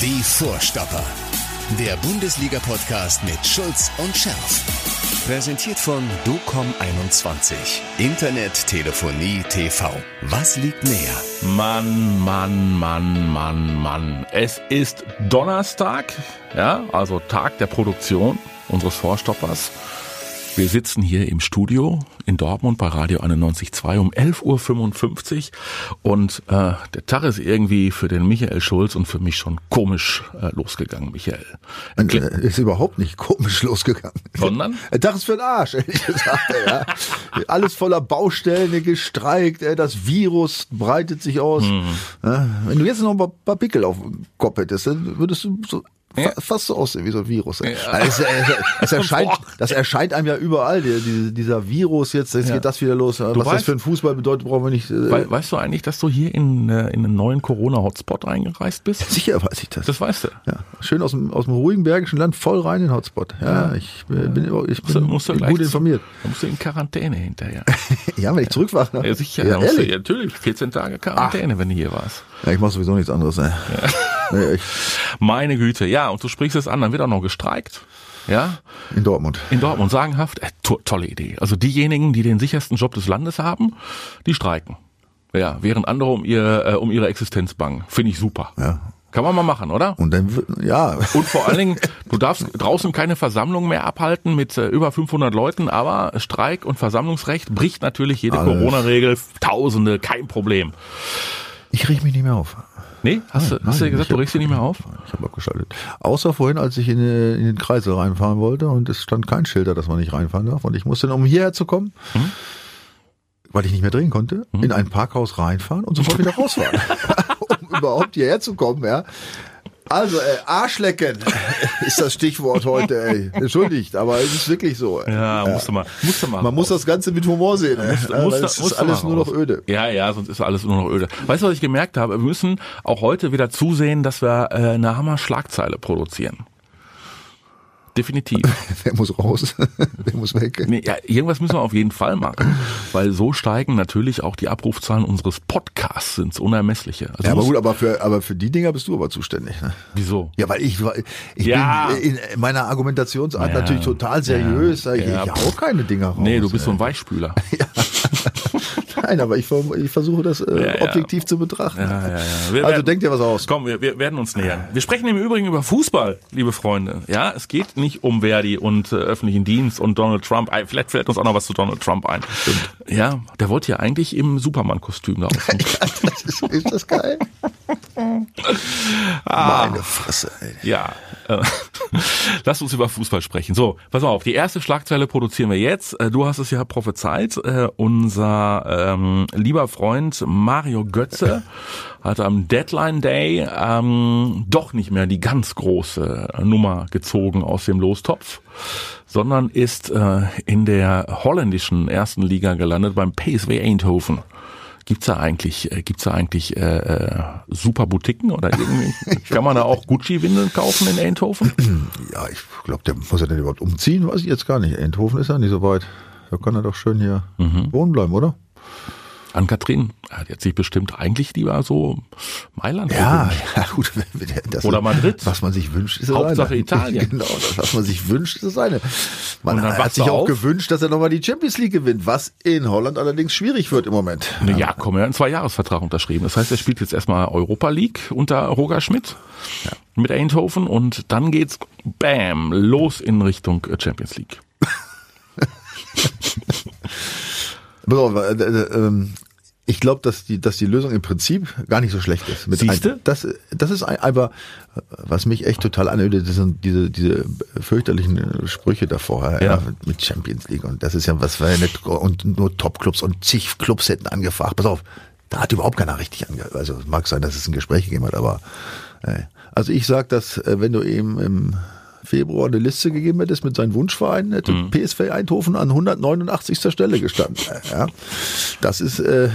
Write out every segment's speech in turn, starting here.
Die Vorstopper. Der Bundesliga-Podcast mit Schulz und Scherf. Präsentiert von DOCOM21. Internet, Telefonie, TV. Was liegt näher? Mann, Mann, Mann, Mann, Mann. Es ist Donnerstag, ja, also Tag der Produktion unseres Vorstoppers. Wir sitzen hier im Studio in Dortmund bei Radio 91.2 um 11.55 Uhr und äh, der Tag ist irgendwie für den Michael Schulz und für mich schon komisch äh, losgegangen, Michael. Und, äh, ist überhaupt nicht komisch losgegangen. Sondern? Der Tag ist für den Arsch, ehrlich gesagt. ja. Alles voller Baustellen, gestreikt, äh, das Virus breitet sich aus. Mhm. Ja, wenn du jetzt noch ein paar Pickel auf dem Kopf hättest, dann würdest du so ja. fast so aussehen wie so ein Virus. Ja. Also, es, erscheint, das erscheint einem ja überall, die, die, dieser Virus jetzt, jetzt ja. geht das wieder los. Was weißt, das für ein Fußball bedeutet, brauchen wir nicht. Äh weißt du eigentlich, dass du hier in, äh, in einen neuen Corona-Hotspot reingereist bist? Sicher weiß ich das. Das weißt du. Ja. Schön aus dem, aus dem ruhigen bergischen Land voll rein in den Hotspot. Ja, ich bin, ich bin musst du, musst gut informiert. Da musst du in Quarantäne hinterher. ja, wenn ich zurückwache. Ne? Ja, sicher. Ja? Du, natürlich, 14 Tage Quarantäne, Ach. wenn du hier warst. Ja, ich mach sowieso nichts anderes. Ne? Ja. Nee, Meine Güte, ja, und du sprichst es an, dann wird auch noch gestreikt. Ja? In Dortmund. In Dortmund, sagenhaft. Äh, to tolle Idee. Also diejenigen, die den sichersten Job des Landes haben, die streiken. Ja, während andere um, ihr, äh, um ihre Existenz bangen. Finde ich super. Ja. Kann man mal machen, oder? Und dann, ja. Und vor allen Dingen, du darfst draußen keine Versammlung mehr abhalten mit äh, über 500 Leuten, aber Streik und Versammlungsrecht bricht natürlich jede Corona-Regel. Tausende, kein Problem. Ich rieche mich nicht mehr auf. Nee? Hast, nein, du, hast nein, du gesagt, du regst dich nicht mehr auf? Ich habe abgeschaltet. Außer vorhin, als ich in, in, den Kreisel reinfahren wollte und es stand kein Schilder, dass man nicht reinfahren darf. Und ich musste dann, um hierher zu kommen, mhm. weil ich nicht mehr drehen konnte, mhm. in ein Parkhaus reinfahren und sofort wieder rausfahren. um überhaupt hierher zu kommen, ja. Also, äh, Arschlecken ist das Stichwort heute, ey. Entschuldigt, aber es ist wirklich so. Ja, ja. musst du mal, musst du mal. Man muss das Ganze mit Humor sehen. Ja, musst, musst, es ist alles nur noch öde. Ja, ja, sonst ist alles nur noch öde. Weißt du, was ich gemerkt habe? Wir müssen auch heute wieder zusehen, dass wir äh, eine Hammer-Schlagzeile produzieren. Definitiv. Wer muss raus? Wer muss weg? Nee, ja, irgendwas müssen wir auf jeden Fall machen, weil so steigen natürlich auch die Abrufzahlen unseres Podcasts ins Unermessliche. Also ja, aber gut, aber für, aber für die Dinger bist du aber zuständig. Ne? Wieso? Ja, weil ich, ich ja. bin in meiner Argumentationsart ja. natürlich total seriös. Ja. Ich, ja. ich hau keine Dinger raus. Nee, du bist ey. so ein Weichspüler. ja. Nein, aber ich, ich versuche das äh, ja, objektiv zu betrachten. Also werden, denkt dir was aus. Komm, wir, wir werden uns nähern. Wir sprechen im Übrigen über Fußball, liebe Freunde. Ja, es geht nicht um Verdi und äh, öffentlichen Dienst und Donald Trump. Vielleicht fällt uns auch noch was zu Donald Trump ein. Stimmt. Ja, der wollte ja eigentlich im Superman-Kostüm da das ist, ist das geil? ah, Meine Fresse, ey. Ja. Äh, lass uns über Fußball sprechen. So, pass auf, die erste Schlagzeile produzieren wir jetzt. Äh, du hast es ja prophezeit. Äh, unser ähm, lieber Freund Mario Götze hat am Deadline Day ähm, doch nicht mehr die ganz große Nummer gezogen aus dem Lostopf, sondern ist äh, in der holländischen ersten Liga gelandet beim PSV Eindhoven. Gibt's da eigentlich, äh, gibt's da eigentlich äh, äh, super Boutiquen oder irgendwie? kann man da auch Gucci-Windeln kaufen in Eindhoven? Ja, ich glaube, der muss er denn überhaupt umziehen? Weiß ich jetzt gar nicht. Eindhoven ist ja nicht so weit. Da kann er doch schön hier mhm. wohnen bleiben, oder? An Kathrin hat jetzt sich bestimmt eigentlich lieber so Mailand ja, ja gut. Das Oder Madrid. Was man sich wünscht, ist das Hauptsache eine. Italien. Genau, das, was man sich wünscht, ist das eine. Man hat sich auch auf. gewünscht, dass er nochmal die Champions League gewinnt, was in Holland allerdings schwierig wird im Moment. Ja, ja komm, er hat einen Zweijahresvertrag unterschrieben. Das heißt, er spielt jetzt erstmal Europa League unter Roger Schmidt ja. mit Eindhoven und dann geht's bam, los in Richtung Champions League. Äh, äh, ähm, ich glaube, dass die, dass die Lösung im Prinzip gar nicht so schlecht ist. Mit Siehste? Ein, das, das ist aber, was mich echt total anödet, sind diese, diese fürchterlichen Sprüche davor, ja. ja. mit Champions League. Und das ist ja, was ja nicht, und nur Top-Clubs und zig Clubs hätten angefragt. Pass auf, da hat überhaupt keiner richtig angefragt. Also, mag sein, dass es ein Gespräch gegeben hat, aber, äh, also ich sag, dass, äh, wenn du eben im, Februar eine Liste gegeben hättest mit seinen Wunschvereinen, hätte mhm. PSV Eindhoven an 189. Stelle gestanden. Ja, das ist, äh,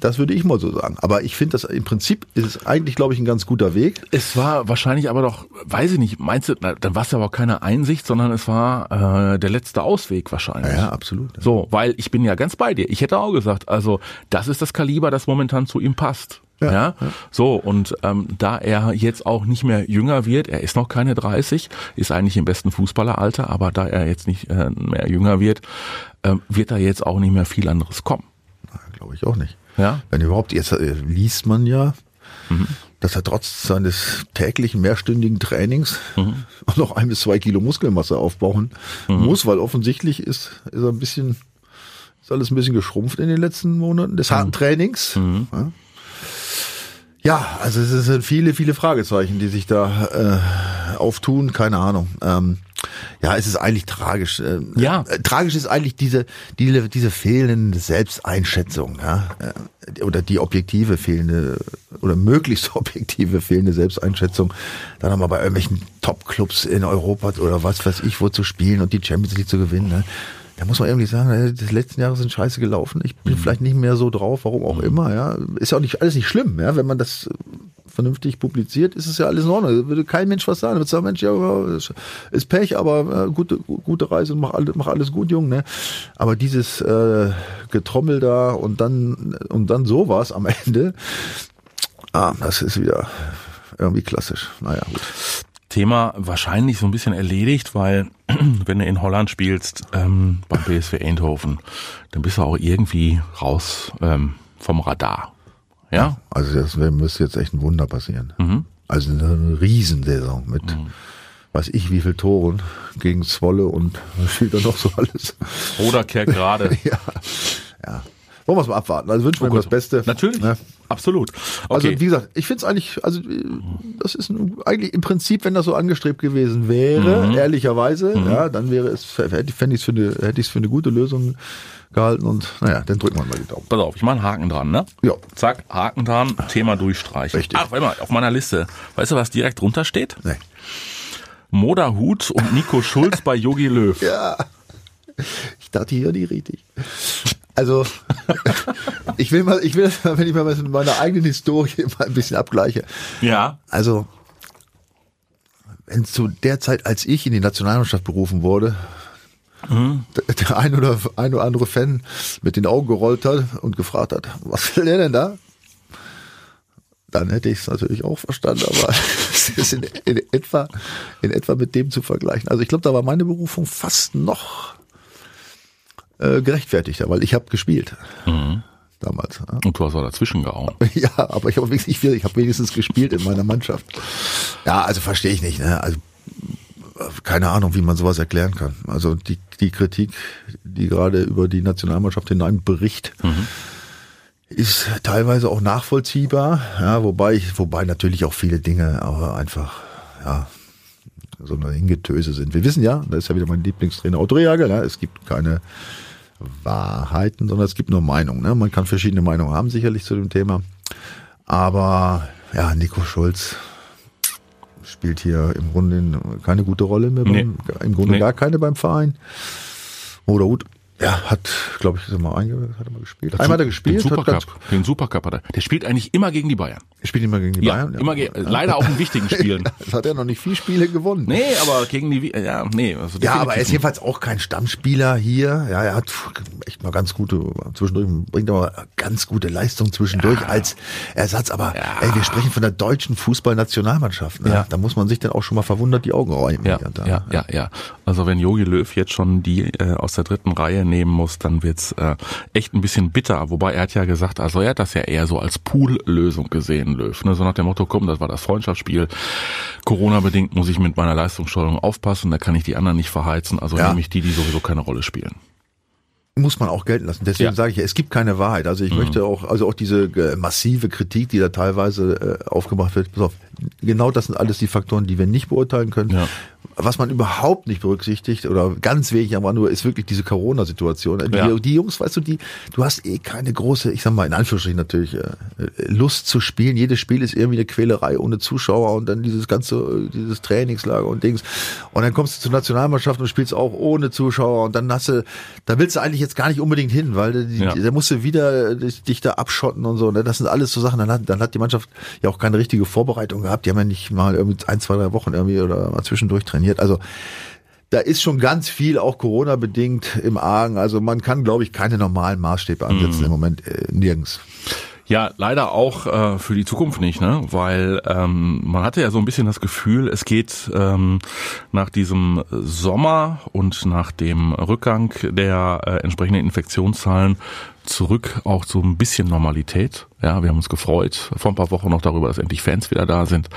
das würde ich mal so sagen. Aber ich finde, das im Prinzip ist es eigentlich, glaube ich, ein ganz guter Weg. Es war wahrscheinlich aber doch, weiß ich nicht, meinst du, na, dann war es ja aber keine Einsicht, sondern es war äh, der letzte Ausweg wahrscheinlich. Ja, absolut. Ja. So, weil ich bin ja ganz bei dir. Ich hätte auch gesagt, also das ist das Kaliber, das momentan zu ihm passt. Ja, ja. so und ähm, da er jetzt auch nicht mehr jünger wird, er ist noch keine 30, ist eigentlich im besten Fußballeralter, aber da er jetzt nicht äh, mehr jünger wird, äh, wird da jetzt auch nicht mehr viel anderes kommen. Glaube ich auch nicht. Ja. Wenn überhaupt, jetzt äh, liest man ja, mhm. dass er trotz seines täglichen mehrstündigen Trainings mhm. noch ein bis zwei Kilo Muskelmasse aufbauen mhm. muss, weil offensichtlich ist, ist er ein bisschen, ist alles ein bisschen geschrumpft in den letzten Monaten des harten mhm. Trainings. Mhm. Ja. Ja, also es sind viele, viele Fragezeichen, die sich da äh, auftun. Keine Ahnung. Ähm, ja, es ist eigentlich tragisch. Äh, ja. Äh, tragisch ist eigentlich diese, diese, diese fehlende Selbsteinschätzung, ja, äh, oder die objektive fehlende oder möglichst objektive fehlende Selbsteinschätzung, dann nochmal bei irgendwelchen Top-Clubs in Europa oder was weiß ich, wo zu spielen und die Champions League zu gewinnen. Ne? Da muss man irgendwie sagen, die letzten Jahre sind scheiße gelaufen. Ich bin mhm. vielleicht nicht mehr so drauf, warum auch mhm. immer. Ja, ist ja auch nicht alles nicht schlimm, ja, wenn man das vernünftig publiziert, ist es ja alles in Ordnung. Da würde kein Mensch was sagen. Da würde sagen, Mensch, ja, ist Pech, aber äh, gute, gute Reise und mach alles, mach alles gut, Jung. Ne? Aber dieses äh, Getrommel da und dann und dann sowas am Ende, ah, das ist wieder irgendwie klassisch. Naja, gut. Thema wahrscheinlich so ein bisschen erledigt, weil wenn du in Holland spielst ähm, beim BSW Eindhoven, dann bist du auch irgendwie raus ähm, vom Radar. Ja? Also das müsste jetzt echt ein Wunder passieren. Mhm. Also eine Riesensaison mit mhm. weiß ich wie viel Toren gegen Zwolle und was spielt da noch so alles. Oder Kerk gerade. ja. ja. Wollen wir es mal abwarten. Also wünschen wir oh, das Beste. Natürlich. Ne? Absolut. Also, okay. Also wie gesagt, ich finde es eigentlich, also das ist ein, eigentlich im Prinzip, wenn das so angestrebt gewesen wäre, mhm. ehrlicherweise, mhm. ja, dann wäre es, fände ich es für eine, hätte ich es für eine gute Lösung gehalten und naja, dann drücken wir mal die Daumen. Pass auf, ich mache einen Haken dran, ne? Ja. Zack, Haken dran, Thema durchstreichen. Richtig. Ach, warte mal, auf meiner Liste. Weißt du, was direkt drunter steht? Nee. Moda Hut und Nico Schulz bei Yogi Löw. Ja. Ich dachte hier nicht richtig. Also, ich will mal, ich will, wenn ich mal mit meiner eigenen Historie mal ein bisschen abgleiche. Ja. Also, wenn zu der Zeit, als ich in die Nationalmannschaft berufen wurde, mhm. der ein oder, ein oder andere Fan mit den Augen gerollt hat und gefragt hat, was will der denn da? Dann hätte ich es natürlich auch verstanden, aber es ist in, in, etwa, in etwa mit dem zu vergleichen. Also ich glaube, da war meine Berufung fast noch äh, gerechtfertigter, weil ich habe gespielt. Mhm. Damals. Ja. Und du hast auch dazwischen gehauen. Ja, aber ich habe wenigstens, ich hab wenigstens gespielt in meiner Mannschaft. Ja, also verstehe ich nicht. Ne? Also keine Ahnung, wie man sowas erklären kann. Also die, die Kritik, die gerade über die Nationalmannschaft hinein bericht, mhm. ist teilweise auch nachvollziehbar. Ja, wobei ich, wobei natürlich auch viele Dinge aber einfach, ja, so eine Hingetöse sind. Wir wissen ja, da ist ja wieder mein Lieblingstrainer Otto Rehagel, ja, es gibt keine Wahrheiten, sondern es gibt nur Meinungen. Ne? Man kann verschiedene Meinungen haben, sicherlich zu dem Thema. Aber ja, Nico Schulz spielt hier im Grunde keine gute Rolle mehr, beim, nee. im Grunde nee. gar keine beim Verein. Oder gut, ja, hat, glaube ich, mal einge hat er mal gespielt. Einmal hat er gespielt. Den Supercup, den Supercup hat er. Der spielt eigentlich immer gegen die Bayern. Er spielt immer gegen die ja, Bayern. Ja. Immer ge leider auch in wichtigen Spielen. das hat er noch nicht viele Spiele gewonnen. Nee, aber gegen die, ja, nee. Also ja, aber er ist jedenfalls auch kein Stammspieler hier. Ja, er hat echt mal ganz gute, zwischendurch, bringt aber ganz gute Leistung zwischendurch ja. als Ersatz. Aber ja. ey, wir sprechen von der deutschen Fußballnationalmannschaft. Ne? Ja. Da muss man sich dann auch schon mal verwundert die Augen räumen. Ja, ja, ja, ja. Also wenn Jogi Löw jetzt schon die äh, aus der dritten Reihe nehmen muss, dann wird's äh, echt ein bisschen bitter. Wobei er hat ja gesagt, also er hat das ja eher so als Pool-Lösung gesehen, Löw. Ne? So nach dem Motto, komm, das war das Freundschaftsspiel. Corona-bedingt muss ich mit meiner Leistungssteuerung aufpassen, da kann ich die anderen nicht verheizen. Also ja. nehme ich die, die sowieso keine Rolle spielen muss man auch gelten lassen. Deswegen ja. sage ich, es gibt keine Wahrheit. Also ich mhm. möchte auch, also auch diese äh, massive Kritik, die da teilweise äh, aufgemacht wird, pass auf, genau das sind alles die Faktoren, die wir nicht beurteilen können. Ja. Was man überhaupt nicht berücksichtigt oder ganz wenig aber nur ist wirklich diese Corona-Situation. Die, ja. die, Jungs, weißt du, die, du hast eh keine große, ich sag mal in Anführungsstrichen natürlich, äh, Lust zu spielen. Jedes Spiel ist irgendwie eine Quälerei ohne Zuschauer und dann dieses ganze, dieses Trainingslager und Dings. Und dann kommst du zur Nationalmannschaft und spielst auch ohne Zuschauer und dann hast du, da willst du eigentlich jetzt gar nicht unbedingt hin, weil die, ja. da musst du wieder dich da abschotten und so. Ne? Das sind alles so Sachen. Dann hat, dann hat die Mannschaft ja auch keine richtige Vorbereitung gehabt. Die haben ja nicht mal irgendwie ein, zwei, drei Wochen irgendwie oder mal zwischendurch trainiert. Also da ist schon ganz viel auch Corona bedingt im Argen. Also man kann, glaube ich, keine normalen Maßstäbe ansetzen mhm. im Moment äh, nirgends. Ja, leider auch äh, für die Zukunft nicht, ne? Weil ähm, man hatte ja so ein bisschen das Gefühl, es geht ähm, nach diesem Sommer und nach dem Rückgang der äh, entsprechenden Infektionszahlen zurück auch zu ein bisschen Normalität. Ja, wir haben uns gefreut vor ein paar Wochen noch darüber, dass endlich Fans wieder da sind,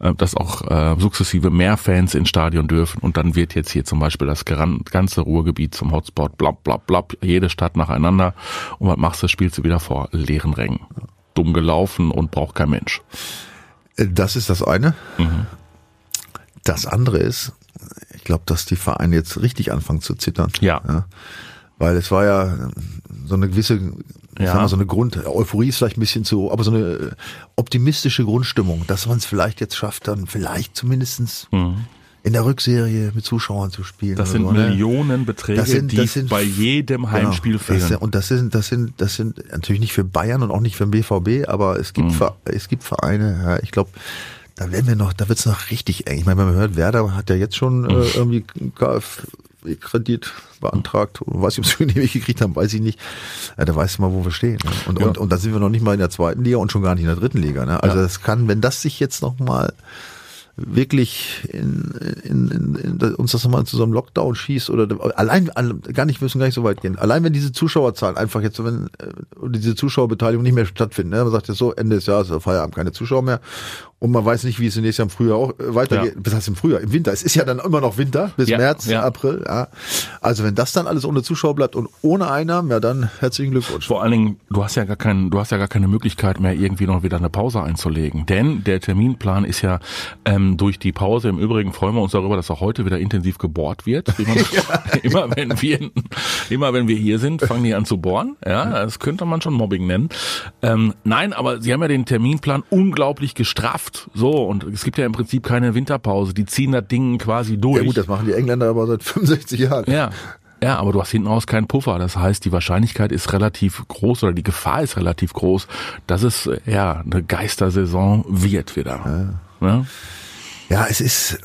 äh, dass auch äh, sukzessive mehr Fans ins Stadion dürfen und dann wird jetzt hier zum Beispiel das ganze Ruhrgebiet zum Hotspot, blab, blab, blab, jede Stadt nacheinander und was machst du, spielst du wieder vor leeren Rängen. Dumm gelaufen und braucht kein Mensch. Äh, das ist das eine. Mhm. Das andere ist, ich glaube, dass die Vereine jetzt richtig anfangen zu zittern. Ja. ja. Weil es war ja so eine gewisse, ja. sagen wir, so eine Grund, Euphorie ist vielleicht ein bisschen zu, aber so eine optimistische Grundstimmung, dass man es vielleicht jetzt schafft, dann vielleicht zumindestens mhm. in der Rückserie mit Zuschauern zu spielen. Das sind so, ne? Millionenbeträge, das sind, das die sind, bei jedem genau, Heimspiel genau, fehlen. Das, und das sind, das sind, das sind natürlich nicht für Bayern und auch nicht für den BVB, aber es gibt, mhm. es gibt Vereine, ja, ich glaube, da werden wir noch, da wird's noch richtig eng. Ich meine, wenn man hört, Werder hat ja jetzt schon äh, mhm. irgendwie KfW-Kredit beantragt. Weiß ich, ob sie genehmigt gekriegt haben, weiß ich nicht. Ja, da weißt du mal, wo wir stehen. Ne? Und, ja. und, und da sind wir noch nicht mal in der zweiten Liga und schon gar nicht in der dritten Liga. Ne? Also ja. das kann, wenn das sich jetzt noch mal wirklich in, in, in, in uns das nochmal zu so einem Lockdown schießt oder allein gar nicht müssen gar nicht so weit gehen. Allein wenn diese Zuschauerzahlen einfach jetzt wenn äh, diese Zuschauerbeteiligung nicht mehr stattfinden, ne? man sagt ja so Ende des Jahres Feierabend keine Zuschauer mehr und man weiß nicht, wie es nächstes Jahr im Frühjahr auch äh, weitergeht. Ja. Was heißt im Frühjahr? Im Winter. Es ist ja dann immer noch Winter bis ja, März, ja. April. Ja. Also wenn das dann alles ohne Zuschauer bleibt und ohne Einnahmen, ja dann herzlichen Glückwunsch. Vor allen Dingen, du hast ja gar keinen, du hast ja gar keine Möglichkeit mehr irgendwie noch wieder eine Pause einzulegen, denn der Terminplan ist ja ähm, durch die Pause. Im Übrigen freuen wir uns darüber, dass auch heute wieder intensiv gebohrt wird. immer wenn wir immer wenn wir hier sind, fangen die an zu bohren. Ja, das könnte man schon Mobbing nennen. Ähm, nein, aber sie haben ja den Terminplan unglaublich so, und es gibt ja im Prinzip keine Winterpause. Die ziehen das Ding quasi durch. Ja gut, das machen die Engländer aber seit 65 Jahren. Ja. Ja, aber du hast hinten raus keinen Puffer. Das heißt, die Wahrscheinlichkeit ist relativ groß oder die Gefahr ist relativ groß, dass es ja eine Geistersaison wird wieder. Ja, ja? ja es ist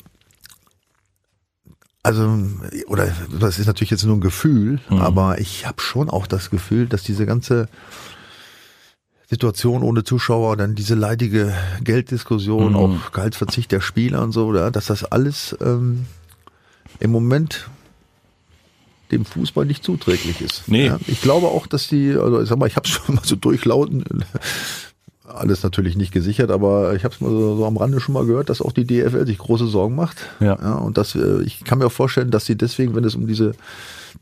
also oder das ist natürlich jetzt nur ein Gefühl, mhm. aber ich habe schon auch das Gefühl, dass diese ganze Situation ohne Zuschauer, dann diese leidige Gelddiskussion, mhm. auch Gehaltsverzicht der Spieler und so, oder, dass das alles ähm, im Moment dem Fußball nicht zuträglich ist. Nee. Ja, ich glaube auch, dass die, also ich sag mal, ich habe schon mal so durchlauten, alles natürlich nicht gesichert, aber ich habe es mal so, so, am Rande schon mal gehört, dass auch die DFL sich große Sorgen macht. Ja. ja und dass äh, ich kann mir auch vorstellen, dass sie deswegen, wenn es um diese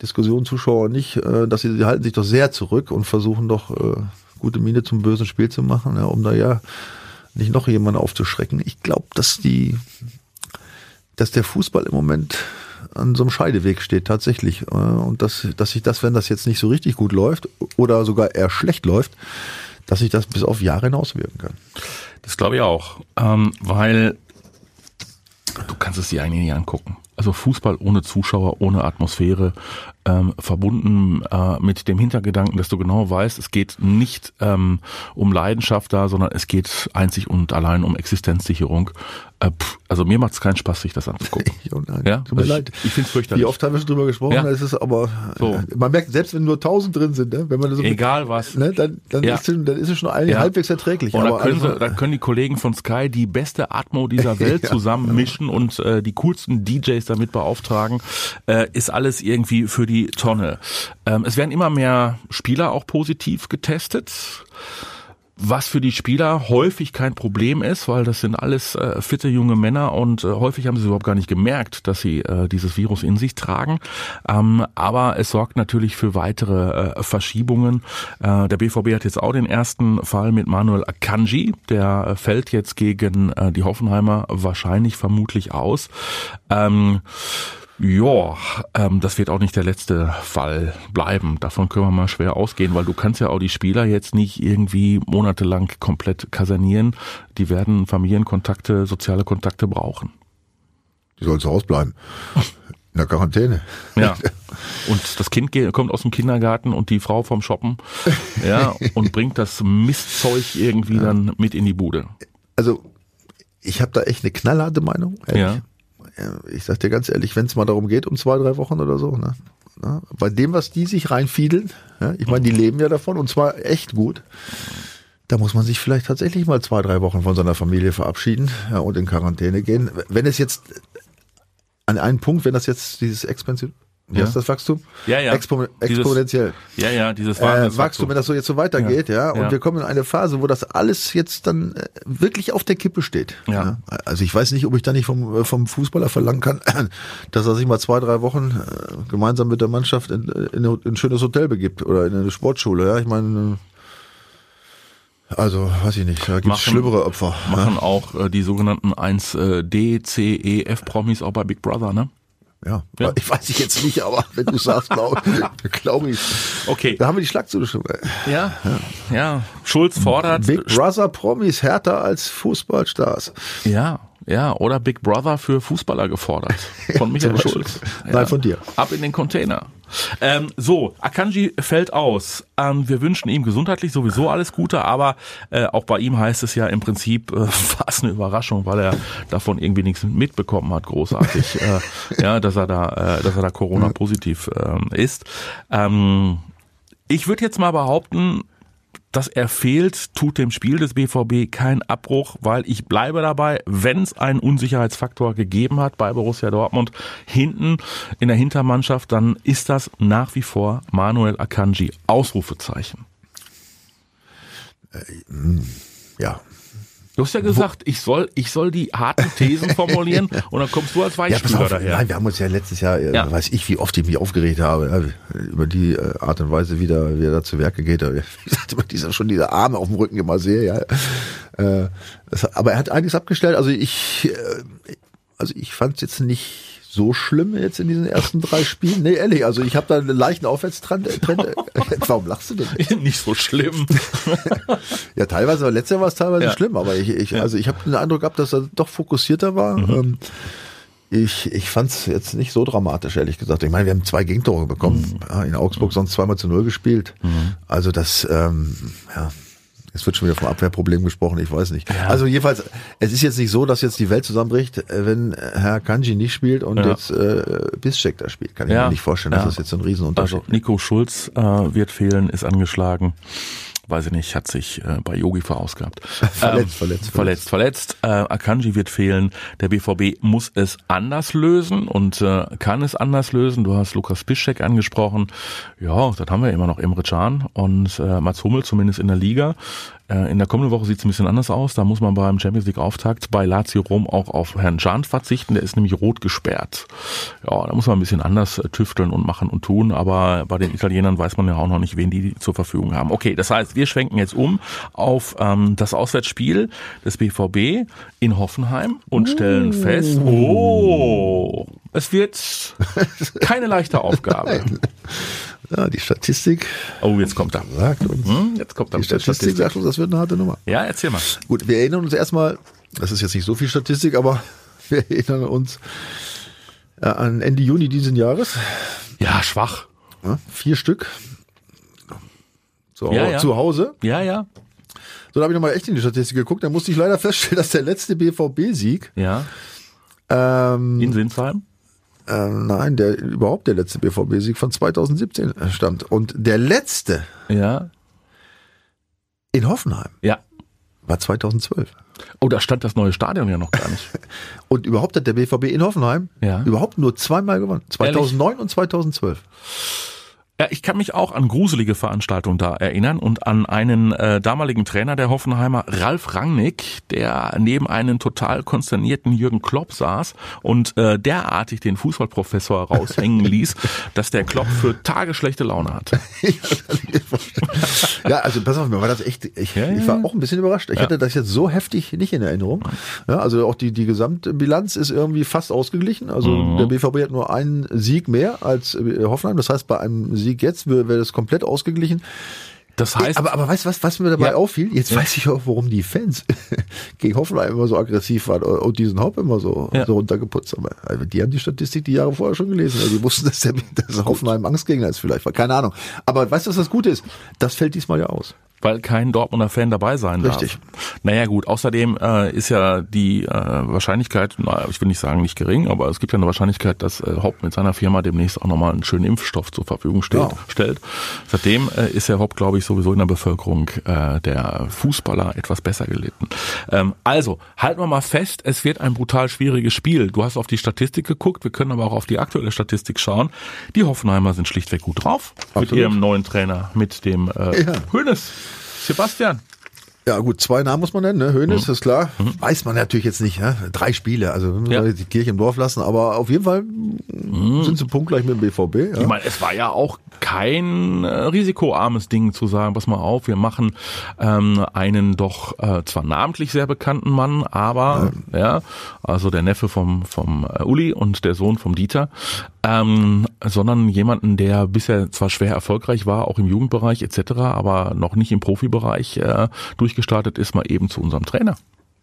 Diskussion Zuschauer nicht, äh, dass sie, sie halten sich doch sehr zurück und versuchen doch äh, gute Miene zum bösen Spiel zu machen, ja, um da ja nicht noch jemanden aufzuschrecken. Ich glaube, dass die, dass der Fußball im Moment an so einem Scheideweg steht tatsächlich äh, und dass, dass sich das, wenn das jetzt nicht so richtig gut läuft oder sogar eher schlecht läuft, dass sich das bis auf Jahre hinaus wirken kann. Das glaube ich auch, ähm, weil du kannst es dir eigentlich nicht angucken. Also Fußball ohne Zuschauer, ohne Atmosphäre, ähm, verbunden äh, mit dem Hintergedanken, dass du genau weißt, es geht nicht ähm, um Leidenschaft da, sondern es geht einzig und allein um Existenzsicherung. Äh, pff, also mir macht es keinen Spaß, sich das anzugucken. oh nein, ja? tut mir also leid. Ich, ich finde es fürchterlich. Wie oft haben wir schon drüber gesprochen, ja. ist es aber, so. Äh, man merkt, selbst wenn nur tausend drin sind, ne, wenn man so Egal mit, was. Ne, dann, dann, ja. ist, es, dann ist es schon eigentlich ja. halbwegs erträglich. Und aber können, sie, dann können die Kollegen von Sky die beste Atmo dieser Welt zusammenmischen und äh, die coolsten DJs damit beauftragen. Äh, ist alles irgendwie für die Tonne. Ähm, es werden immer mehr Spieler auch positiv getestet was für die Spieler häufig kein Problem ist, weil das sind alles äh, fitte junge Männer und äh, häufig haben sie überhaupt gar nicht gemerkt, dass sie äh, dieses Virus in sich tragen. Ähm, aber es sorgt natürlich für weitere äh, Verschiebungen. Äh, der BVB hat jetzt auch den ersten Fall mit Manuel Akanji, der äh, fällt jetzt gegen äh, die Hoffenheimer wahrscheinlich vermutlich aus. Ähm, ja, ähm, das wird auch nicht der letzte Fall bleiben. Davon können wir mal schwer ausgehen, weil du kannst ja auch die Spieler jetzt nicht irgendwie monatelang komplett kasernieren. Die werden Familienkontakte, soziale Kontakte brauchen. Die sollen zu Hause bleiben. In der Quarantäne. Ja. Und das Kind kommt aus dem Kindergarten und die Frau vom Shoppen, ja, und bringt das Mistzeug irgendwie ja. dann mit in die Bude. Also, ich habe da echt eine knallharte Meinung. Ehrlich. Ja ich sag dir ganz ehrlich, wenn es mal darum geht, um zwei, drei Wochen oder so, ne? Na, bei dem, was die sich reinfiedeln, ja, ich meine, die leben ja davon und zwar echt gut. da muss man sich vielleicht tatsächlich mal zwei, drei Wochen von seiner Familie verabschieden ja, und in Quarantäne gehen. Wenn es jetzt an einen Punkt, wenn das jetzt dieses Expensive wie ja. heißt das Wachstum? Ja, ja. Expo exponentiell. Dieses, ja, ja, dieses äh, Wachstum, wenn das so jetzt so weitergeht, ja, ja und ja. wir kommen in eine Phase, wo das alles jetzt dann äh, wirklich auf der Kippe steht. Ja. Also ich weiß nicht, ob ich da nicht vom, äh, vom Fußballer verlangen kann, dass er sich mal zwei, drei Wochen äh, gemeinsam mit der Mannschaft in, in, in ein schönes Hotel begibt oder in eine Sportschule, ja. Ich meine, also, weiß ich nicht, da gibt es schlimmere Opfer. Machen ja? auch äh, die sogenannten 1D, C, E, F-Promis auch bei Big Brother, ne? Ja, ja, ich weiß ich jetzt nicht, aber wenn du sagst, glaube glaub ich. Okay. Da haben wir die Schlagzeile schon. Ja, ja, ja. Schulz fordert. Big Brother Promis härter als Fußballstars. Ja, ja, oder Big Brother für Fußballer gefordert. Von Michael Schulz. Ja. Nein, von dir. Ab in den Container. Ähm, so, Akanji fällt aus. Ähm, wir wünschen ihm gesundheitlich sowieso alles Gute, aber äh, auch bei ihm heißt es ja im Prinzip äh, fast eine Überraschung, weil er davon irgendwie nichts mitbekommen hat, großartig, äh, ja, dass er da, äh, dass er da Corona positiv äh, ist. Ähm, ich würde jetzt mal behaupten, dass er fehlt, tut dem Spiel des BVB keinen Abbruch, weil ich bleibe dabei, wenn es einen Unsicherheitsfaktor gegeben hat bei Borussia Dortmund hinten in der Hintermannschaft, dann ist das nach wie vor Manuel Akanji. Ausrufezeichen. Äh, ja, Du hast ja gesagt, ich soll, ich soll die harten Thesen formulieren und dann kommst du als Weichspüler ja, daher. Nein, wir haben uns ja letztes Jahr, äh, ja. weiß ich, wie oft ich mich aufgeregt habe, über die äh, Art und Weise, wie, da, wie er da zu Werke geht. Wie gesagt, immer dieser, schon diese Arme auf dem Rücken immer sehe, ja. Äh, aber er hat einiges abgestellt. Also ich, also ich fand es jetzt nicht so schlimm jetzt in diesen ersten drei Spielen. Nee, ehrlich, also ich habe da einen leichten Aufwärtstrend. Äh, Trend, äh, warum lachst du denn? Nicht so schlimm. ja, teilweise, letztes Jahr war es teilweise ja. schlimm, aber ich, ich also ich habe den Eindruck gehabt, dass er doch fokussierter war. Mhm. Ähm, ich, ich fand es jetzt nicht so dramatisch, ehrlich gesagt. Ich meine, wir haben zwei Gegentore bekommen. Mhm. in Augsburg sonst zweimal zu null gespielt. Mhm. Also das, ähm, ja, es wird schon wieder vom Abwehrproblem gesprochen, ich weiß nicht. Ja. Also jedenfalls, es ist jetzt nicht so, dass jetzt die Welt zusammenbricht, äh, wenn Herr Kanji nicht spielt und ja. jetzt äh, Bischek da spielt. Kann ich ja. mir nicht vorstellen, dass das jetzt so ein Riesenunterschied Also Nico Schulz äh, wird fehlen, ist angeschlagen weiß ich nicht, hat sich äh, bei Yogi verausgabt. Verletzt, ähm, verletzt, verletzt, verletzt. Äh, Akanji wird fehlen. Der BVB muss es anders lösen und äh, kann es anders lösen. Du hast Lukas Piszczek angesprochen. Ja, dann haben wir immer noch Emre Can und äh, Mats Hummel, zumindest in der Liga. Äh, in der kommenden Woche sieht es ein bisschen anders aus. Da muss man beim Champions League Auftakt bei Lazio Rom auch auf Herrn Can verzichten. Der ist nämlich rot gesperrt. Ja, da muss man ein bisschen anders äh, tüfteln und machen und tun. Aber bei den Italienern weiß man ja auch noch nicht, wen die zur Verfügung haben. Okay, das heißt, wir schwenken jetzt um auf ähm, das Auswärtsspiel des BVB in Hoffenheim und stellen fest, oh, es wird keine leichte Aufgabe. Ja, die Statistik. Oh, jetzt kommt er. Sagt uns. Hm, jetzt kommt er. Die Statistik, Statistik sagt uns, das wird eine harte Nummer. Ja, erzähl mal. Gut, wir erinnern uns erstmal, das ist jetzt nicht so viel Statistik, aber wir erinnern uns äh, an Ende Juni diesen Jahres. Ja, schwach. Ja, vier Stück. So, ja, ja. Zu Hause. Ja, ja. So, da habe ich nochmal echt in die Statistik geguckt. Da musste ich leider feststellen, dass der letzte BVB-Sieg ja. ähm, in Sinsheim äh, nein, der überhaupt der letzte BVB-Sieg von 2017 stammt. Und der letzte ja. in Hoffenheim ja. war 2012. Oh, da stand das neue Stadion ja noch gar nicht. und überhaupt hat der BVB in Hoffenheim ja. überhaupt nur zweimal gewonnen. 2009 Ehrlich? und 2012. Ja, ich kann mich auch an gruselige Veranstaltungen da erinnern und an einen äh, damaligen Trainer der Hoffenheimer, Ralf Rangnick, der neben einem total konsternierten Jürgen Klopp saß und äh, derartig den Fußballprofessor raushängen ließ, dass der Klopp für Tage schlechte Laune hatte. ja, also pass auf, mir war das echt, ich, ich war auch ein bisschen überrascht. Ich ja. hatte das jetzt so heftig nicht in Erinnerung. Ja, also auch die, die Gesamtbilanz ist irgendwie fast ausgeglichen. Also mhm. der BVB hat nur einen Sieg mehr als äh, Hoffenheim. Das heißt, bei einem Sieg Sieg jetzt wäre das komplett ausgeglichen. Das heißt, aber, aber weißt du, was, was mir dabei ja. auffiel? Jetzt ja. weiß ich auch, warum die Fans gegen Hoffenheim immer so aggressiv waren und diesen Haupt immer so, ja. so runtergeputzt haben. Also die haben die Statistik die Jahre vorher schon gelesen. Also die wussten, dass, der, dass Hoffenheim Angstgegner ist vielleicht. Keine Ahnung. Aber weißt du, was das Gute ist? Das fällt diesmal ja aus. Weil kein Dortmunder Fan dabei sein darf. Richtig. Naja gut, außerdem äh, ist ja die äh, Wahrscheinlichkeit, naja, ich will nicht sagen nicht gering, aber es gibt ja eine Wahrscheinlichkeit, dass äh, Hopp mit seiner Firma demnächst auch nochmal einen schönen Impfstoff zur Verfügung steht, ja. stellt. Seitdem äh, ist Herr Hopp, glaube ich, sowieso in der Bevölkerung äh, der Fußballer etwas besser gelitten. Ähm, also, halten wir mal fest, es wird ein brutal schwieriges Spiel. Du hast auf die Statistik geguckt, wir können aber auch auf die aktuelle Statistik schauen. Die Hoffenheimer sind schlichtweg gut drauf Absolut. mit ihrem neuen Trainer, mit dem äh, ja. Hönes. Sebastian. Ja gut, zwei Namen muss man nennen, ne? Hönes, mhm. ist klar. Mhm. Weiß man natürlich jetzt nicht, ne? Drei Spiele, also wir müssen ja. die Kirche im Dorf lassen, aber auf jeden Fall mhm. sind sie punktgleich mit dem BVB. Ja? Ich meine, es war ja auch kein äh, risikoarmes Ding zu sagen, pass mal auf, wir machen ähm, einen doch äh, zwar namentlich sehr bekannten Mann, aber ja, ja also der Neffe vom vom äh, Uli und der Sohn vom Dieter, ähm, sondern jemanden, der bisher zwar schwer erfolgreich war, auch im Jugendbereich etc., aber noch nicht im Profibereich äh, durchgestartet ist, mal eben zu unserem Trainer.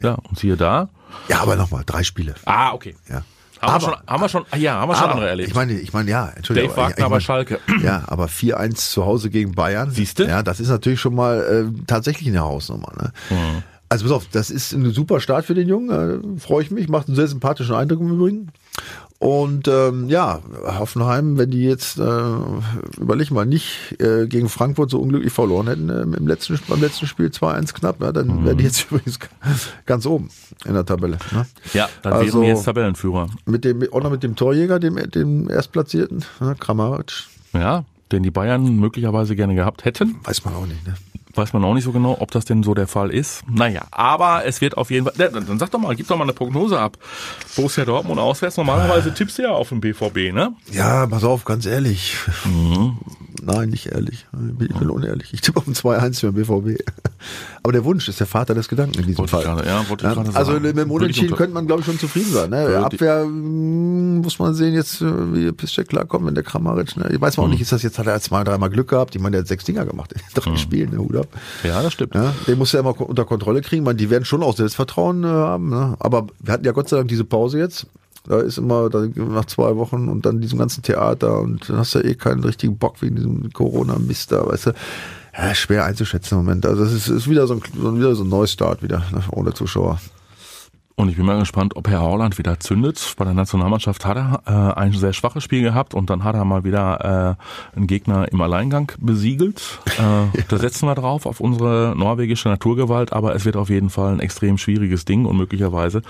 Ja, und siehe da. Ja, aber nochmal, drei Spiele. Ah, okay. Ja. Haben, aber, wir schon, haben wir schon, ja, haben wir schon aber, andere erlebt. Ich meine, ich meine, ja, Entschuldigung. Dave Wagner ich, ich bei Schalke. Ja, aber 4-1 zu Hause gegen Bayern. Siehst du? Ja, das ist natürlich schon mal äh, tatsächlich eine Hausnummer. Ne? Mhm. Also pass auf, das ist ein super Start für den Jungen, äh, freue ich mich, macht einen sehr sympathischen Eindruck im Übrigen. Und ähm, ja, Hoffenheim, wenn die jetzt, äh, überleg mal, nicht äh, gegen Frankfurt so unglücklich verloren hätten äh, im letzten, beim letzten Spiel 2-1 knapp, ja, dann mhm. wären die jetzt übrigens ganz oben in der Tabelle. Ne? Ja, dann also, wären wir jetzt Tabellenführer. Mit dem, auch noch mit dem Torjäger, dem, dem Erstplatzierten, ne, Kramaric. Ja, den die Bayern möglicherweise gerne gehabt hätten. Weiß man auch nicht, ne? Weiß man auch nicht so genau, ob das denn so der Fall ist. Naja, aber es wird auf jeden Fall. Dann sag doch mal, gib doch mal eine Prognose ab. Borussia Dortmund auswärts. Normalerweise tippst du ja auf den BVB, ne? Ja, pass auf, ganz ehrlich. Mhm. Nein, nicht ehrlich. Ich bin unehrlich. Ich tippe auf ein 2-1 für den BVB. Aber der Wunsch ist der Vater des Gedanken in diesem wollte Fall. Grade, ja, wollte ja, also sagen. mit dem Unentschieden könnte man, glaube ich, schon zufrieden sein. Ne? Abwehr hm, muss man sehen jetzt, wie Piszczek klarkommt, wenn der Kramaric. Ne? Ich weiß auch mhm. nicht, ist das jetzt, hat er zwei, dreimal Glück gehabt. Ich meine, der hat sechs Dinger gemacht in drei mhm. Spielen, ne, Ja, das stimmt. Ja, den muss er immer unter Kontrolle kriegen. Man, die werden schon auch Selbstvertrauen äh, haben. Ne? Aber wir hatten ja Gott sei Dank diese Pause jetzt. Da ist immer da, nach zwei Wochen und dann diesem ganzen Theater und dann hast du ja eh keinen richtigen Bock wegen diesem Corona-Mist da, weißt du. Ja, schwer einzuschätzen im Moment. Also es ist, ist wieder so ein, wieder so ein Neustart wieder ne, ohne Zuschauer. Und ich bin mal gespannt, ob Herr Haaland wieder zündet. Bei der Nationalmannschaft hat er äh, ein sehr schwaches Spiel gehabt und dann hat er mal wieder äh, einen Gegner im Alleingang besiegelt. Äh, da setzen wir drauf auf unsere norwegische Naturgewalt, aber es wird auf jeden Fall ein extrem schwieriges Ding und möglicherweise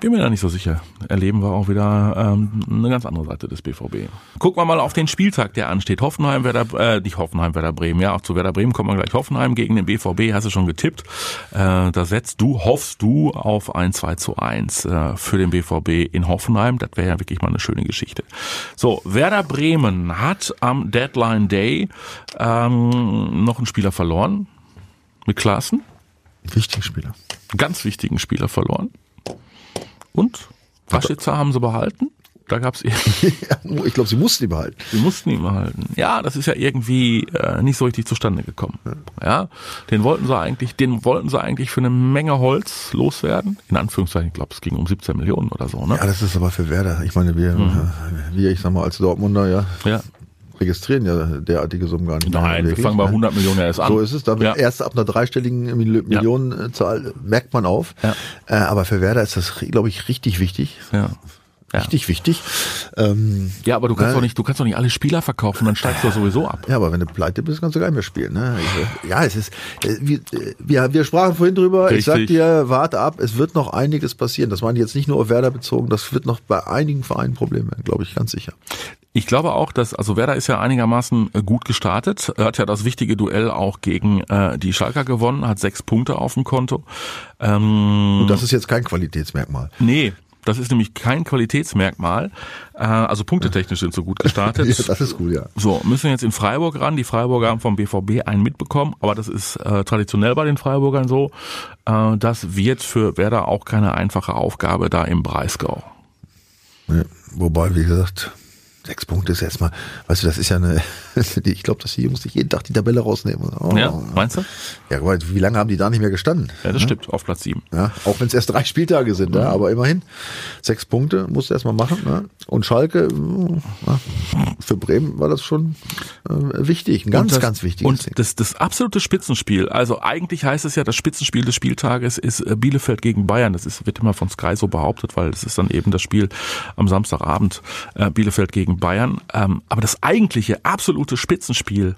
bin mir da nicht so sicher. Erleben wir auch wieder ähm, eine ganz andere Seite des BVB. Gucken wir mal auf den Spieltag, der ansteht. Hoffenheim, Werder, äh, nicht Hoffenheim, Werder Bremen. Ja, auch zu Werder Bremen kommen wir gleich. Hoffenheim gegen den BVB, hast du schon getippt. Äh, da setzt du, hoffst du auf ein 2 zu 1 äh, für den BVB in Hoffenheim. Das wäre ja wirklich mal eine schöne Geschichte. So, Werder Bremen hat am Deadline Day ähm, noch einen Spieler verloren. Mit Klaassen. Wichtigen Spieler. Ganz wichtigen Spieler verloren. Und? Waschitzer haben sie behalten? Da gab's ich glaube, sie mussten ihn behalten. Sie mussten ihn behalten. Ja, das ist ja irgendwie äh, nicht so richtig zustande gekommen. Ja, den wollten sie eigentlich, den wollten sie eigentlich für eine Menge Holz loswerden. In Anführungszeichen, ich glaube, es ging um 17 Millionen oder so. Ne? Ja, das ist aber für Werder. Ich meine, wir, mhm. wir, ich sag mal, als Dortmunder, ja, ja registrieren ja derartige Summen gar nicht. Nein, wir fangen bei 100 ne? Millionen erst an. So ist es. Da ja. erst ab einer dreistelligen Millionenzahl merkt man auf. Ja. Äh, aber für Werder ist das, glaube ich, richtig wichtig. Ja. Richtig ja. wichtig. Ähm, ja, aber du kannst doch nicht, du kannst doch nicht alle Spieler verkaufen, dann steigst du sowieso ab. Ja, aber wenn du pleite bist, kannst du gar nicht mehr spielen. Ne? Ich, ja, es ist, äh, wir, äh, wir, wir sprachen vorhin drüber. Richtig. Ich sag dir, warte ab, es wird noch einiges passieren. Das waren jetzt nicht nur auf Werder bezogen, das wird noch bei einigen Vereinen Probleme, glaube ich, ganz sicher. Ich glaube auch, dass, also Werder ist ja einigermaßen äh, gut gestartet, er hat ja das wichtige Duell auch gegen äh, die Schalker gewonnen, hat sechs Punkte auf dem Konto. Ähm, Und das ist jetzt kein Qualitätsmerkmal. Nee, das ist nämlich kein Qualitätsmerkmal. Äh, also punktetechnisch sind so gut gestartet. ja, das ist gut, ja. So, müssen jetzt in Freiburg ran. Die Freiburger haben vom BVB einen mitbekommen, aber das ist äh, traditionell bei den Freiburgern so. Äh, das wird für Werder auch keine einfache Aufgabe da im Breisgau. Ja, wobei, wie gesagt, sechs Punkte ist erstmal, weißt du, das ist ja eine, ich glaube, dass die Jungs sich jeden Tag die Tabelle rausnehmen. Oh. Ja, meinst du? Ja, wie lange haben die da nicht mehr gestanden? Ja, das ja? stimmt, auf Platz sieben. Ja, auch wenn es erst drei Spieltage sind, mhm. ja, aber immerhin. Sechs Punkte musst du erstmal machen. Ne? Und Schalke, ja, für Bremen war das schon äh, wichtig, ein ganz, das, ganz wichtiges Und Ding. Das, das absolute Spitzenspiel, also eigentlich heißt es ja, das Spitzenspiel des Spieltages ist äh, Bielefeld gegen Bayern. Das ist, wird immer von Sky so behauptet, weil es ist dann eben das Spiel am Samstagabend äh, Bielefeld gegen Bayern. Ähm, aber das eigentliche, absolute Spitzenspiel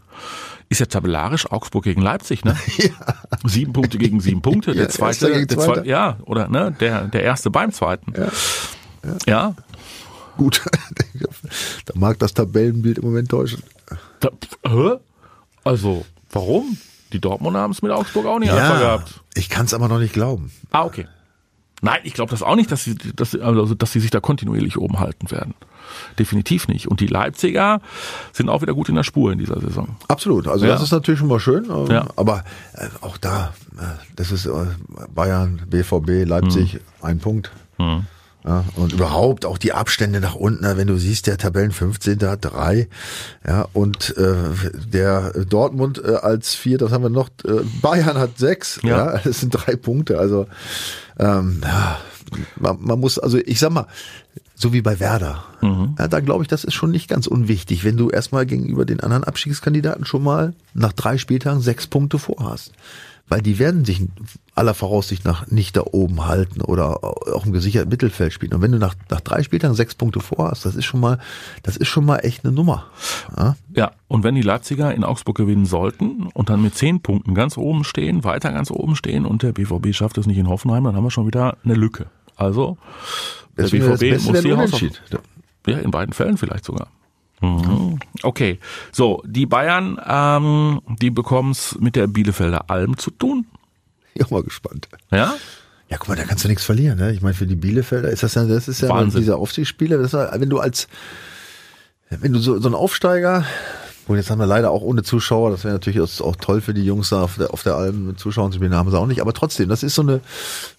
ist ja tabellarisch Augsburg gegen Leipzig, ne? Ja. Sieben Punkte gegen sieben Punkte. Der ja, zweite, der zweite, ja, oder ne, der, der erste beim zweiten. Ja. ja. ja. Gut. da mag das Tabellenbild im Moment täuschen. Da, hä? Also, warum? Die Dortmunder haben es mit Augsburg auch nicht ja, einfach gehabt. Ich kann es aber noch nicht glauben. Ah, okay. Nein, ich glaube das auch nicht, dass sie, dass, also, dass sie sich da kontinuierlich oben halten werden. Definitiv nicht. Und die Leipziger sind auch wieder gut in der Spur in dieser Saison. Absolut. Also ja. das ist natürlich schon mal schön. Ähm, ja. Aber äh, auch da, äh, das ist äh, Bayern, BVB, Leipzig, hm. ein Punkt. Hm. Ja, und überhaupt auch die Abstände nach unten, wenn du siehst, der Tabellen 15. hat drei, ja, und äh, der Dortmund äh, als vier, das haben wir noch, äh, Bayern hat sechs, ja. ja, das sind drei Punkte. Also ähm, ja, man, man muss, also ich sag mal, so wie bei Werder. Mhm. Ja, da glaube ich, das ist schon nicht ganz unwichtig, wenn du erstmal gegenüber den anderen Abstiegskandidaten schon mal nach drei Spieltagen sechs Punkte vorhast weil die werden sich aller Voraussicht nach nicht da oben halten oder auch im gesicherten Mittelfeld spielen. Und wenn du nach, nach drei Spieltagen sechs Punkte vorhast, das ist schon mal, das ist schon mal echt eine Nummer. Ja? ja, und wenn die Leipziger in Augsburg gewinnen sollten und dann mit zehn Punkten ganz oben stehen, weiter ganz oben stehen und der BVB schafft es nicht in Hoffenheim, dann haben wir schon wieder eine Lücke. Also, der BVB muss die Hausaufgaben. Ja, in beiden Fällen vielleicht sogar. Mhm. Okay, so, die Bayern, ähm, die bekommen es mit der Bielefelder Alm zu tun. Ich bin mal gespannt. Ja? Ja, guck mal, da kannst du nichts verlieren. Ne? Ich meine, für die Bielefelder ist das ja, das ist ja Wahnsinn. dieser Aufstiegsspieler, das ist, wenn du als, wenn du so, so ein Aufsteiger, und jetzt haben wir leider auch ohne Zuschauer, das wäre natürlich auch toll für die Jungs da auf der, auf der Alm mit Zuschauern zu spielen, haben sie auch nicht. Aber trotzdem, das ist so eine,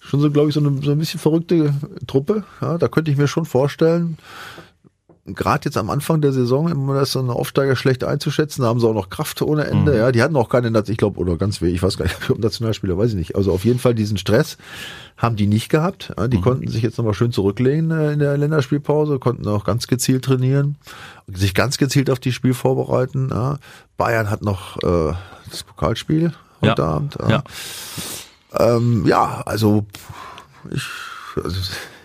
schon so, glaube ich, so eine, so ein bisschen verrückte Truppe. Ja, da könnte ich mir schon vorstellen, gerade jetzt am Anfang der Saison, immer das so ein Aufsteiger schlecht einzuschätzen, da haben sie auch noch Kraft ohne Ende. Mhm. Ja, die hatten auch keine, ich glaube, oder ganz wenig, ich weiß gar nicht, ob Nationalspieler, weiß ich nicht. Also auf jeden Fall diesen Stress haben die nicht gehabt. Ja, die mhm. konnten sich jetzt nochmal schön zurücklehnen äh, in der Länderspielpause, konnten auch ganz gezielt trainieren, sich ganz gezielt auf die Spiel vorbereiten. Ja. Bayern hat noch äh, das Pokalspiel heute ja. Abend. Ja. Ähm, ja, also ich also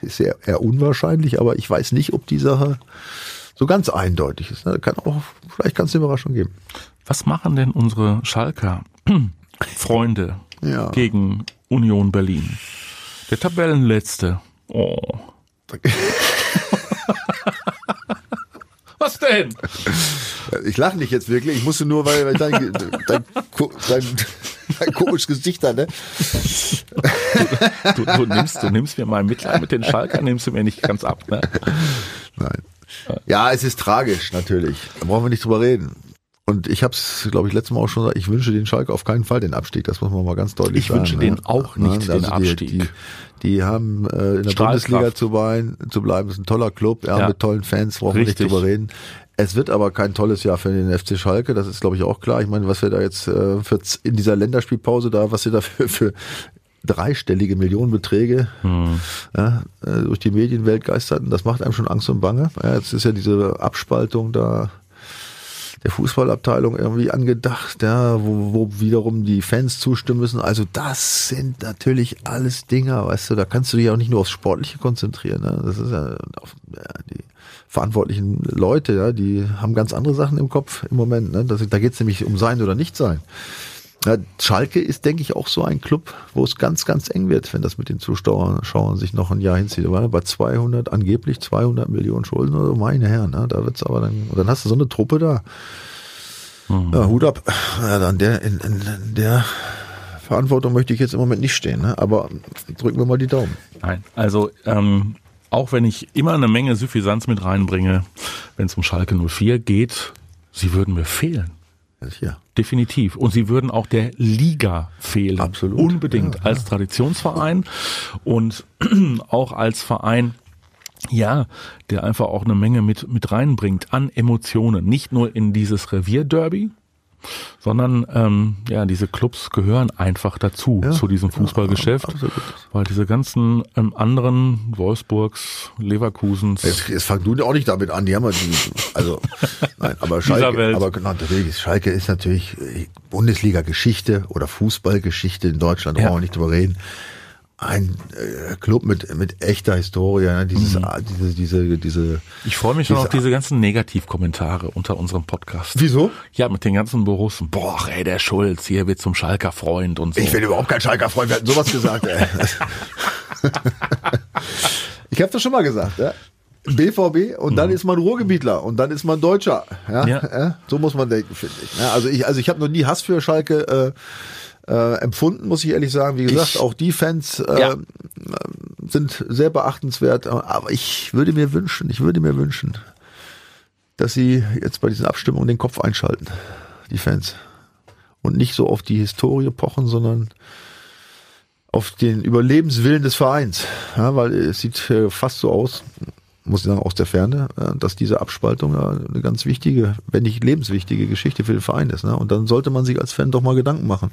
ist eher, eher unwahrscheinlich, aber ich weiß nicht, ob die Sache so ganz eindeutig ist. Ne? Kann auch, vielleicht kann es eine Überraschung geben. Was machen denn unsere Schalker Freunde ja. gegen Union Berlin? Der Tabellenletzte. Oh. Was denn? Ich lache nicht jetzt wirklich. Ich musste nur, weil, weil dein, dein, dein, dein komisches Gesicht da, ne? Du, du, du, nimmst, du nimmst mir mal Mitleid mit den Schalkern, nimmst du mir nicht ganz ab, ne? Nein. Ja, es ist tragisch, natürlich. Da brauchen wir nicht drüber reden. Und ich habe es, glaube ich, letztes Mal auch schon gesagt, ich wünsche den Schalke auf keinen Fall den Abstieg. Das muss man mal ganz deutlich ich sagen. Ich wünsche ne? den auch nicht also den Abstieg. Die, die, die haben äh, in der Bundesliga zu, bleiben, zu bleiben. Das ist ein toller Club, ja, ja. mit tollen Fans, brauchen wir nicht drüber reden. Es wird aber kein tolles Jahr für den FC Schalke, das ist glaube ich auch klar. Ich meine, was wir da jetzt äh, für in dieser Länderspielpause da, was sie da für, für dreistellige Millionenbeträge hm. ja, äh, durch die Medienwelt geisterten, das macht einem schon Angst und Bange. Ja, jetzt ist ja diese Abspaltung da der Fußballabteilung irgendwie angedacht, ja, wo, wo wiederum die Fans zustimmen müssen. Also das sind natürlich alles Dinger, weißt du, da kannst du dich auch nicht nur aufs Sportliche konzentrieren. Ne? Das ist ja, auf, ja die verantwortlichen Leute, ja, die haben ganz andere Sachen im Kopf im Moment. Ne? Das, da geht es nämlich um sein oder nicht sein. Ja, Schalke ist, denke ich, auch so ein Club, wo es ganz, ganz eng wird, wenn das mit den Zuschauern Schauern sich noch ein Jahr hinzieht. War bei 200, angeblich 200 Millionen Schulden oder meine Herren, ne? da wird's aber dann, dann hast du so eine Truppe da. Mhm. Ja, Hut ab. Ja, dann der, in, in, in der Verantwortung möchte ich jetzt im Moment nicht stehen, ne? aber drücken wir mal die Daumen. Nein, also ähm, auch wenn ich immer eine Menge Suffisanz mit reinbringe, wenn es um Schalke 04 geht, sie würden mir fehlen. Ja. Definitiv. Und sie würden auch der Liga fehlen. Absolut. Unbedingt. Ja, als Traditionsverein und auch als Verein, Ja, der einfach auch eine Menge mit, mit reinbringt an Emotionen. Nicht nur in dieses Revierderby, sondern ähm, ja, diese Clubs gehören einfach dazu, ja, zu diesem Fußballgeschäft, ja, weil diese ganzen ähm, anderen Wolfsburgs, Leverkusens. Jetzt, jetzt fang du auch nicht damit an, die haben ja die, also nein, aber Schalke, aber genau, natürlich, Schalke ist natürlich Bundesliga-Geschichte oder Fußballgeschichte in Deutschland, da ja. brauchen wir nicht drüber reden ein äh, Club mit mit echter Historie, ne? dieses, mhm. diese diese diese. Ich freue mich schon auf diese ganzen Negativkommentare unter unserem Podcast. Wieso? Ja, mit den ganzen Büros. Boah, ey, der Schulz hier wird zum Schalker Freund und so. Ich bin überhaupt kein Schalker Freund. Wir hatten sowas gesagt. Ey. ich habe das schon mal gesagt. Ja? BVB und dann mhm. ist man Ruhrgebietler und dann ist man Deutscher. Ja? ja. So muss man denken, finde ich. Ja, also ich also ich habe noch nie Hass für Schalke. Äh, äh, empfunden, muss ich ehrlich sagen. Wie gesagt, ich, auch die Fans äh, ja. sind sehr beachtenswert. Aber ich würde mir wünschen, ich würde mir wünschen, dass sie jetzt bei diesen Abstimmungen den Kopf einschalten, die Fans. Und nicht so auf die Historie pochen, sondern auf den Überlebenswillen des Vereins. Ja, weil es sieht äh, fast so aus, muss ich sagen, aus der Ferne, äh, dass diese Abspaltung eine ganz wichtige, wenn nicht lebenswichtige Geschichte für den Verein ist. Ne? Und dann sollte man sich als Fan doch mal Gedanken machen,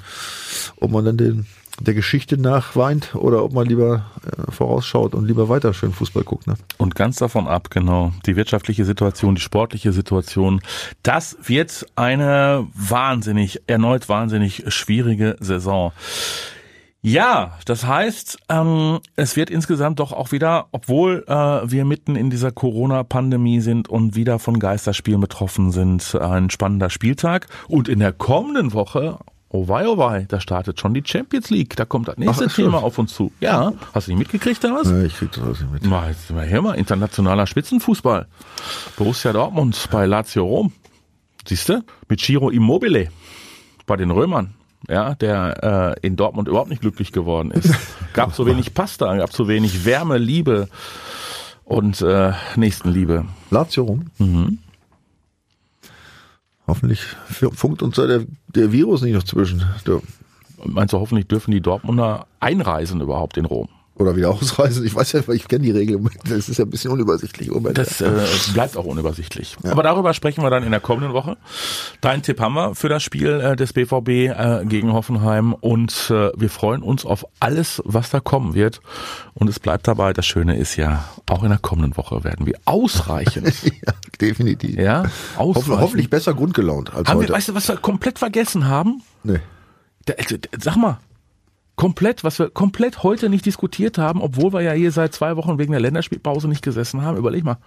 ob man dann den, der Geschichte nach weint oder ob man lieber äh, vorausschaut und lieber weiter schön Fußball guckt. Ne? Und ganz davon ab, genau, die wirtschaftliche Situation, die sportliche Situation, das wird eine wahnsinnig, erneut wahnsinnig schwierige Saison. Ja, das heißt, ähm, es wird insgesamt doch auch wieder, obwohl äh, wir mitten in dieser Corona-Pandemie sind und wieder von Geisterspielen betroffen sind, ein spannender Spieltag. Und in der kommenden Woche, oh wei, oh wei, da startet schon die Champions League. Da kommt das nächste Ach, Thema auf uns zu. Ja, hast du nicht mitgekriegt da was? Ja, ich krieg das nicht mit. Mal, jetzt mal hier mal, internationaler Spitzenfußball. Borussia Dortmund bei Lazio Rom. Siehst du? Mit Giro Immobile bei den Römern ja, der äh, in Dortmund überhaupt nicht glücklich geworden ist. Gab so wenig Pasta, gab so wenig Wärme, Liebe und äh, Nächstenliebe. Lazio rum. Mhm. Hoffentlich funkt uns da der, der Virus nicht noch zwischen. Meinst du, hoffentlich dürfen die Dortmunder einreisen überhaupt in Rom? Oder wieder ausreisen. Ich weiß ja, ich kenne die Regel. Das ist ja ein bisschen unübersichtlich. Das äh, bleibt auch unübersichtlich. Ja. Aber darüber sprechen wir dann in der kommenden Woche. Deinen Tipp haben wir für das Spiel äh, des BVB äh, gegen Hoffenheim und äh, wir freuen uns auf alles, was da kommen wird. Und es bleibt dabei, das Schöne ist ja, auch in der kommenden Woche werden wir ausreichend. ja, definitiv. Ja, ausreichend. hoffentlich besser grundgelaunt als haben heute. Wir, weißt du, was wir komplett vergessen haben? Nee. Da, also, sag mal, komplett, was wir komplett heute nicht diskutiert haben, obwohl wir ja hier seit zwei Wochen wegen der Länderspielpause nicht gesessen haben. Überleg mal.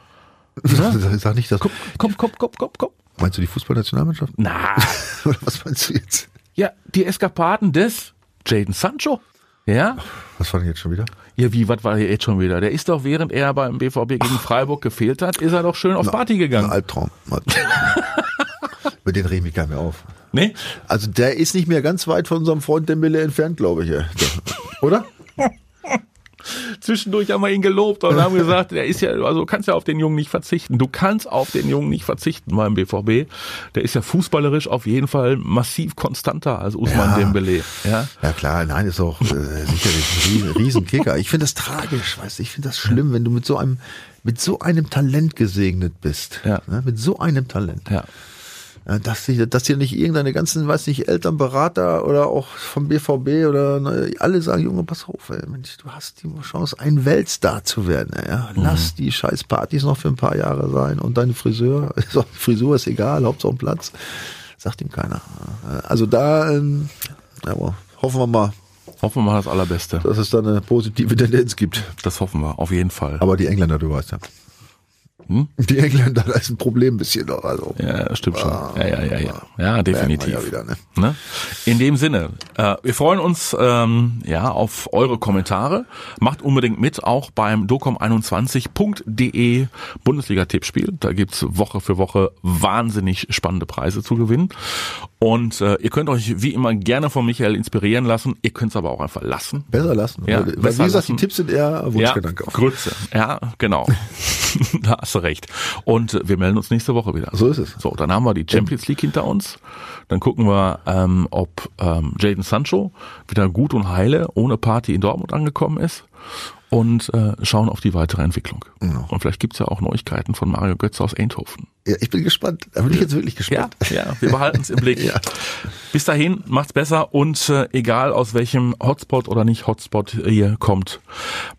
Ja? Sag nicht das. Komm, komm, komm, komm, komm, komm. Meinst du die Fußballnationalmannschaft? Na. Oder was meinst du jetzt? Ja, die Eskapaden des Jaden Sancho. Ja? Was war denn jetzt schon wieder? Ja, wie, was war hier jetzt schon wieder? Der ist doch, während er beim BVB gegen Freiburg gefehlt hat, ist er doch schön auf Party gegangen. Ein Albtraum. Über den reden wir gar nicht mehr auf. Nee? Also der ist nicht mehr ganz weit von unserem Freund Dembele entfernt, glaube ich. Oder? Zwischendurch haben wir ihn gelobt und haben gesagt, er ist ja, also kannst ja auf den Jungen nicht verzichten. Du kannst auf den Jungen nicht verzichten beim BVB. Der ist ja fußballerisch auf jeden Fall massiv konstanter als Usman ja. Dembele. Ja? ja klar, nein, ist auch äh, sicherlich ein Riesenkicker. Ich finde das tragisch, weißt du, ich finde das schlimm, wenn du mit so einem, mit so einem Talent gesegnet bist. Ja. Ne? Mit so einem Talent. Ja. Dass, sie, dass hier nicht irgendeine ganzen, weiß nicht, Elternberater oder auch vom BVB oder ne, alle sagen, Junge, pass auf, ey, Mensch, du hast die Chance, ein Weltstar zu werden. Ja? Mhm. Lass die scheiß Partys noch für ein paar Jahre sein und deine Friseur, Frisur ist egal, Hauptsache Platz. Sagt ihm keiner. Also da, ähm, ja, hoffen wir mal, Hoffen wir mal das Allerbeste. Dass es da eine positive Tendenz gibt. Das hoffen wir, auf jeden Fall. Aber die Engländer, du weißt ja. Hm? Die Engländer, da ist ein Problem ein bisschen noch. Also. Ja, stimmt schon. Ah, ja, ja, ja, ja. Ja, definitiv. Ja wieder, ne? Ne? In dem Sinne, äh, wir freuen uns ähm, ja auf eure Kommentare. Macht unbedingt mit, auch beim docom21.de Bundesliga-Tippspiel. Da gibt's Woche für Woche wahnsinnig spannende Preise zu gewinnen. Und äh, ihr könnt euch wie immer gerne von Michael inspirieren lassen. Ihr könnt es aber auch einfach lassen. Besser lassen. Ja, weil, besser wie gesagt, lassen. die Tipps sind eher Wunschgedanke. Ja, Grütze. Ja, genau. da hast du recht. Und wir melden uns nächste Woche wieder. So ist es. So, dann haben wir die Champions League hinter uns. Dann gucken wir, ähm, ob ähm, Jaden Sancho wieder gut und heile ohne Party in Dortmund angekommen ist. Und äh, schauen auf die weitere Entwicklung. Genau. Und vielleicht gibt's ja auch Neuigkeiten von Mario Götze aus Eindhoven. Ja, ich bin gespannt. Da bin ich jetzt wirklich gespannt. Ja, ja wir behalten es im Blick. ja. Bis dahin, macht's besser und äh, egal aus welchem Hotspot oder nicht Hotspot ihr kommt,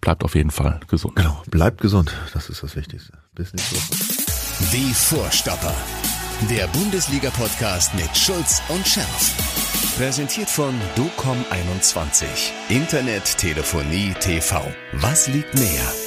bleibt auf jeden Fall gesund. Genau, bleibt gesund. Das ist das Wichtigste. Bis nächste Woche. Die Vorstopper. Der Bundesliga-Podcast mit Schulz und Scherf. Präsentiert von DOCOM21. Internet, Telefonie, TV. Was liegt näher?